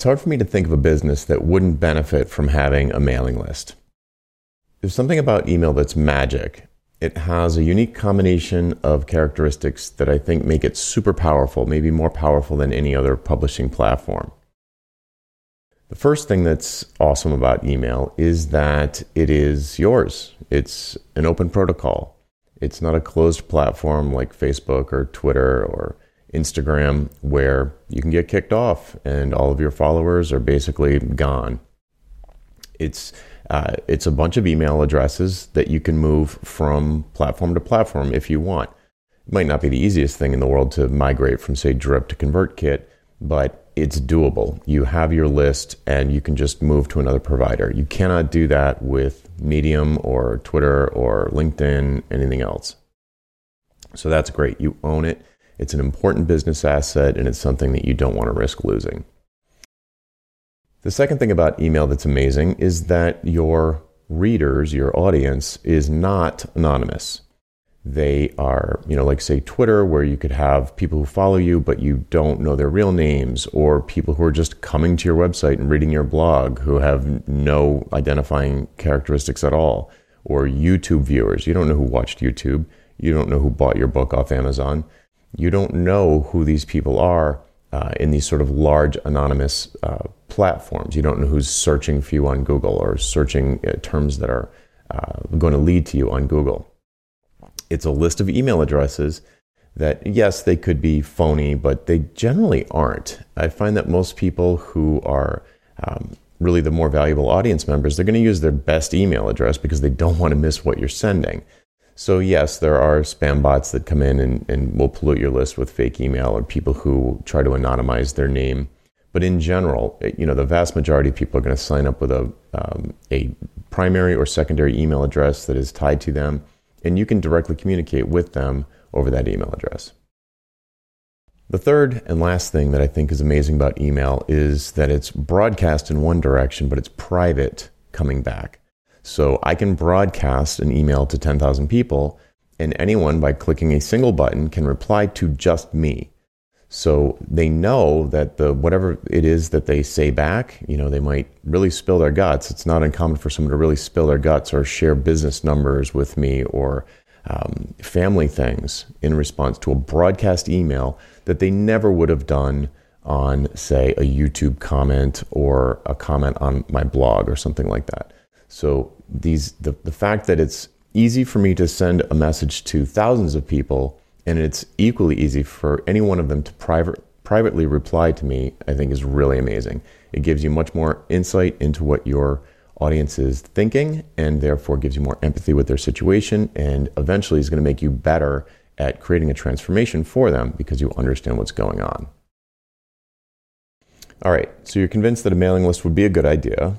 it's hard for me to think of a business that wouldn't benefit from having a mailing list. There's something about email that's magic. It has a unique combination of characteristics that I think make it super powerful, maybe more powerful than any other publishing platform. The first thing that's awesome about email is that it is yours. It's an open protocol. It's not a closed platform like Facebook or Twitter or Instagram where you can get kicked off and all of your followers are basically gone. It's uh, it's a bunch of email addresses that you can move from platform to platform if you want. It might not be the easiest thing in the world to migrate from, say, Drip to ConvertKit, but it's doable. You have your list and you can just move to another provider. You cannot do that with Medium or Twitter or LinkedIn, anything else. So that's great. You own it. It's an important business asset and it's something that you don't want to risk losing. The second thing about email that's amazing is that your readers, your audience, is not anonymous. They are, you know, like say Twitter, where you could have people who follow you, but you don't know their real names, or people who are just coming to your website and reading your blog who have no identifying characteristics at all, or YouTube viewers. You don't know who watched YouTube. You don't know who bought your book off Amazon. You don't know who these people are uh, in these sort of large anonymous uh, platforms. You don't know who's searching for you on Google or searching uh, terms that are uh, going to lead to you on Google it's a list of email addresses that, yes, they could be phony, but they generally aren't. I find that most people who are um, really the more valuable audience members, they're going to use their best email address because they don't want to miss what you're sending. So, yes, there are spam bots that come in and, and will pollute your list with fake email or people who try to anonymize their name. But in general, you know, the vast majority of people are going to sign up with a, um, a primary or secondary email address that is tied to them and you can directly communicate with them over that email address. The third and last thing that I think is amazing about email is that it's broadcast in one direction, but it's private coming back. So I can broadcast an email to 10,000 people, and anyone by clicking a single button can reply to just me. So they know that the whatever it is that they say back, you know, they might really spill their guts. It's not uncommon for someone to really spill their guts or share business numbers with me or um, family things in response to a broadcast email that they never would have done on, say, a YouTube comment or a comment on my blog or something like that. So these the, the fact that it's easy for me to send a message to thousands of people and it's equally easy for any one of them to private, privately reply to me, I think is really amazing. It gives you much more insight into what your audience is thinking and therefore gives you more empathy with their situation and eventually is going to make you better at creating a transformation for them because you understand what's going on. All right, so you're convinced that a mailing list would be a good idea,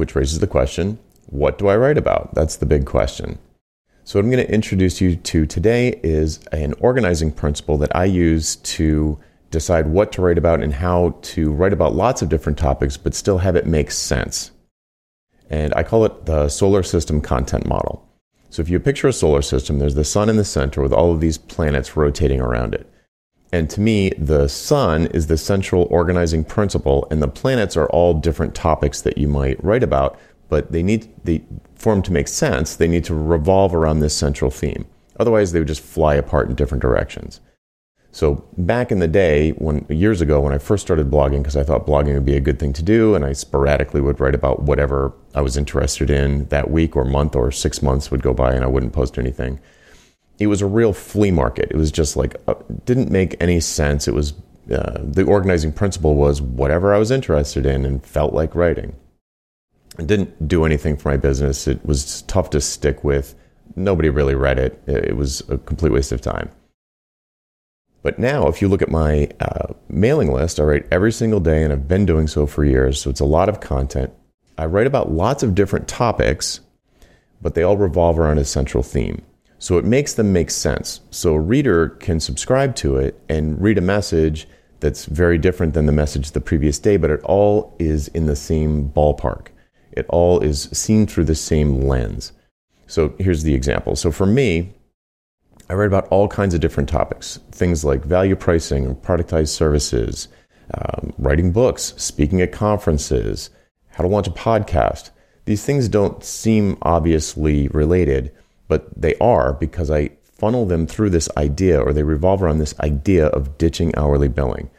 which raises the question what do I write about? That's the big question. So, what I'm going to introduce you to today is an organizing principle that I use to decide what to write about and how to write about lots of different topics, but still have it make sense. And I call it the solar system content model. So, if you picture a solar system, there's the sun in the center with all of these planets rotating around it. And to me, the sun is the central organizing principle, and the planets are all different topics that you might write about, but they need the for them to make sense, they need to revolve around this central theme. Otherwise, they would just fly apart in different directions. So back in the day, when years ago, when I first started blogging, because I thought blogging would be a good thing to do, and I sporadically would write about whatever I was interested in that week or month or six months would go by, and I wouldn't post anything. It was a real flea market. It was just like uh, didn't make any sense. It was uh, the organizing principle was whatever I was interested in and felt like writing. It didn't do anything for my business. It was tough to stick with. Nobody really read it. It was a complete waste of time. But now, if you look at my uh, mailing list, I write every single day, and I've been doing so for years. So it's a lot of content. I write about lots of different topics, but they all revolve around a central theme. So it makes them make sense. So a reader can subscribe to it and read a message that's very different than the message the previous day, but it all is in the same ballpark. It all is seen through the same lens. So here's the example. So for me, I write about all kinds of different topics, things like value pricing, and productized services, um, writing books, speaking at conferences, how to launch a podcast. These things don't seem obviously related, but they are because I funnel them through this idea or they revolve around this idea of ditching hourly billing,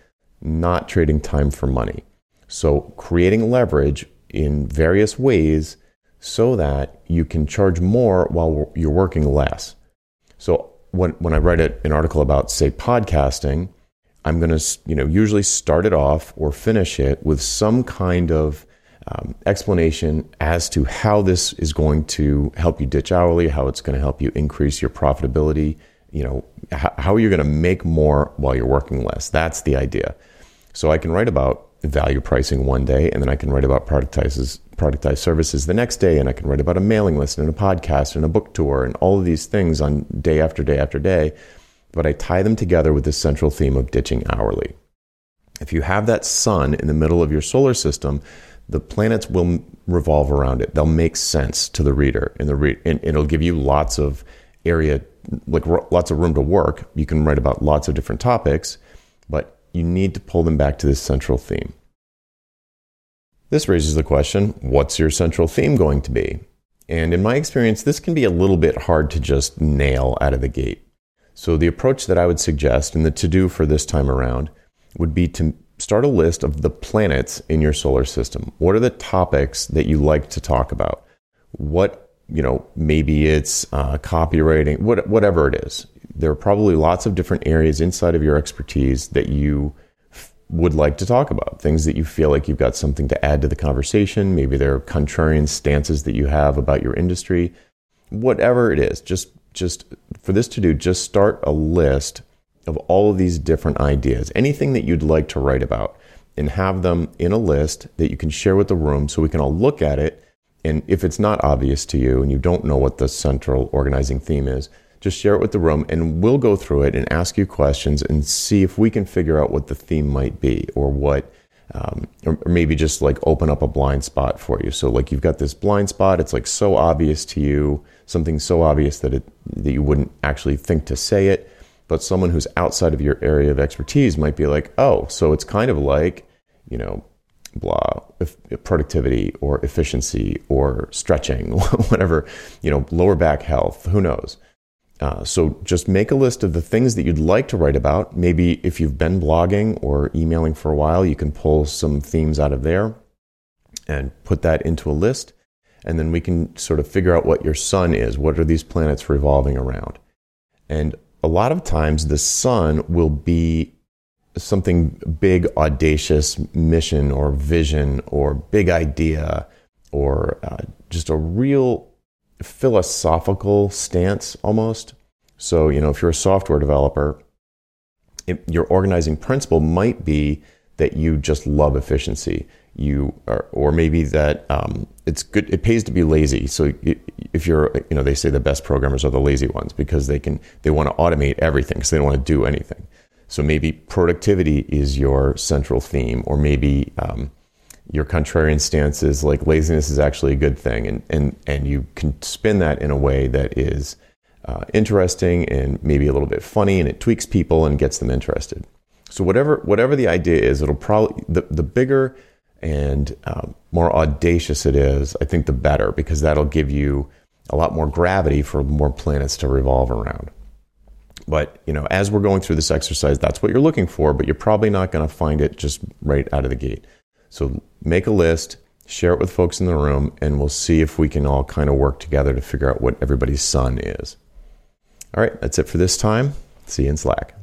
not trading time for money. So, creating leverage in various ways so that you can charge more while you're working less. So, when, when I write an article about, say, podcasting, I'm going to, you know, usually start it off or finish it with some kind of um, explanation as to how this is going to help you ditch hourly, how it's going to help you increase your profitability, you know, how, how you're going to make more while you're working less. That's the idea. So I can write about value pricing one day, and then I can write about productized, productized services the next day, and I can write about a mailing list and a podcast and a book tour and all of these things on day after day after day. But I tie them together with the central theme of ditching hourly. If you have that sun in the middle of your solar system, the planets will revolve around it. They'll make sense to the reader, and the re- and it'll give you lots of area, like r- lots of room to work. You can write about lots of different topics, but you need to pull them back to this central theme. This raises the question: What's your central theme going to be? And in my experience, this can be a little bit hard to just nail out of the gate. So the approach that I would suggest, and the to do for this time around, would be to start a list of the planets in your solar system. What are the topics that you like to talk about? What, you know, maybe it's uh, copywriting, what, whatever it is. There are probably lots of different areas inside of your expertise that you f- would like to talk about, things that you feel like you've got something to add to the conversation. Maybe there are contrarian stances that you have about your industry. Whatever it is, just just for this to do, just start a list of all of these different ideas, anything that you'd like to write about, and have them in a list that you can share with the room so we can all look at it. And if it's not obvious to you and you don't know what the central organizing theme is, just share it with the room and we'll go through it and ask you questions and see if we can figure out what the theme might be or what. Um, or, or maybe just like open up a blind spot for you. So like you've got this blind spot, it's like so obvious to you, something so obvious that it that you wouldn't actually think to say it but someone who's outside of your area of expertise might be like, oh, so it's kind of like, you know, blah, productivity or efficiency or stretching, whatever, you know, lower back health, who knows. Uh, so just make a list of the things that you'd like to write about. Maybe if you've been blogging or emailing for a while, you can pull some themes out of there and put that into a list. And then we can sort of figure out what your sun is. What are these planets revolving around? And a lot of times the sun will be something big, audacious mission or vision or big idea or uh, just a real philosophical stance almost. So, you know, if you're a software developer, it, your organizing principle might be that you just love efficiency you are, or maybe that um, it's good. It pays to be lazy. So if you're, you know, they say the best programmers are the lazy ones because they can they want to automate everything because they don't want to do anything. So maybe productivity is your central theme, or maybe um, your contrarian stance is like laziness is actually a good thing, and and and you can spin that in a way that is uh, interesting and maybe a little bit funny, and it tweaks people and gets them interested. So whatever whatever the idea is, it'll probably the, the bigger and um, more audacious it is, I think the better because that'll give you a lot more gravity for more planets to revolve around. But you know, as we're going through this exercise, that's what you're looking for, but you're probably not going to find it just right out of the gate. So make a list, share it with folks in the room, and we'll see if we can all kind of work together to figure out what everybody's sun is. All right, that's it for this time. See you in Slack.